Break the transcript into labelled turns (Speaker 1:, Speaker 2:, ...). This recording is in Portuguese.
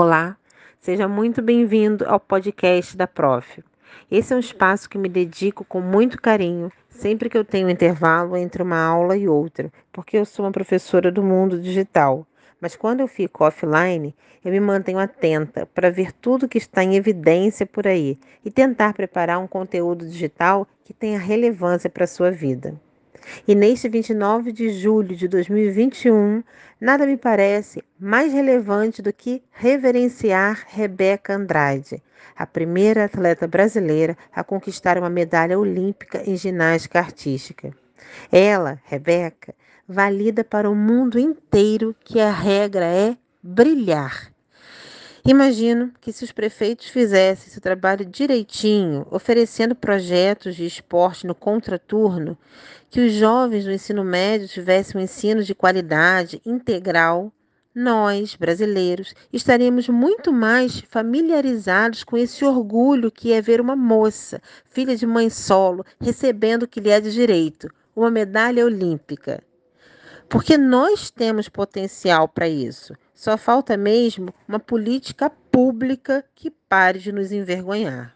Speaker 1: Olá, seja muito bem-vindo ao podcast da Prof. Esse é um espaço que me dedico com muito carinho sempre que eu tenho um intervalo entre uma aula e outra, porque eu sou uma professora do mundo digital. Mas quando eu fico offline, eu me mantenho atenta para ver tudo que está em evidência por aí e tentar preparar um conteúdo digital que tenha relevância para a sua vida. E neste 29 de julho de 2021, nada me parece mais relevante do que reverenciar Rebeca Andrade, a primeira atleta brasileira a conquistar uma medalha olímpica em ginástica artística. Ela, Rebeca, valida para o mundo inteiro que a regra é brilhar Imagino que se os prefeitos fizessem seu trabalho direitinho, oferecendo projetos de esporte no contraturno, que os jovens do ensino médio tivessem um ensino de qualidade integral, nós, brasileiros, estaríamos muito mais familiarizados com esse orgulho que é ver uma moça, filha de mãe solo, recebendo o que lhe é de direito, uma medalha olímpica. Porque nós temos potencial para isso. Só falta mesmo uma política pública que pare de nos envergonhar.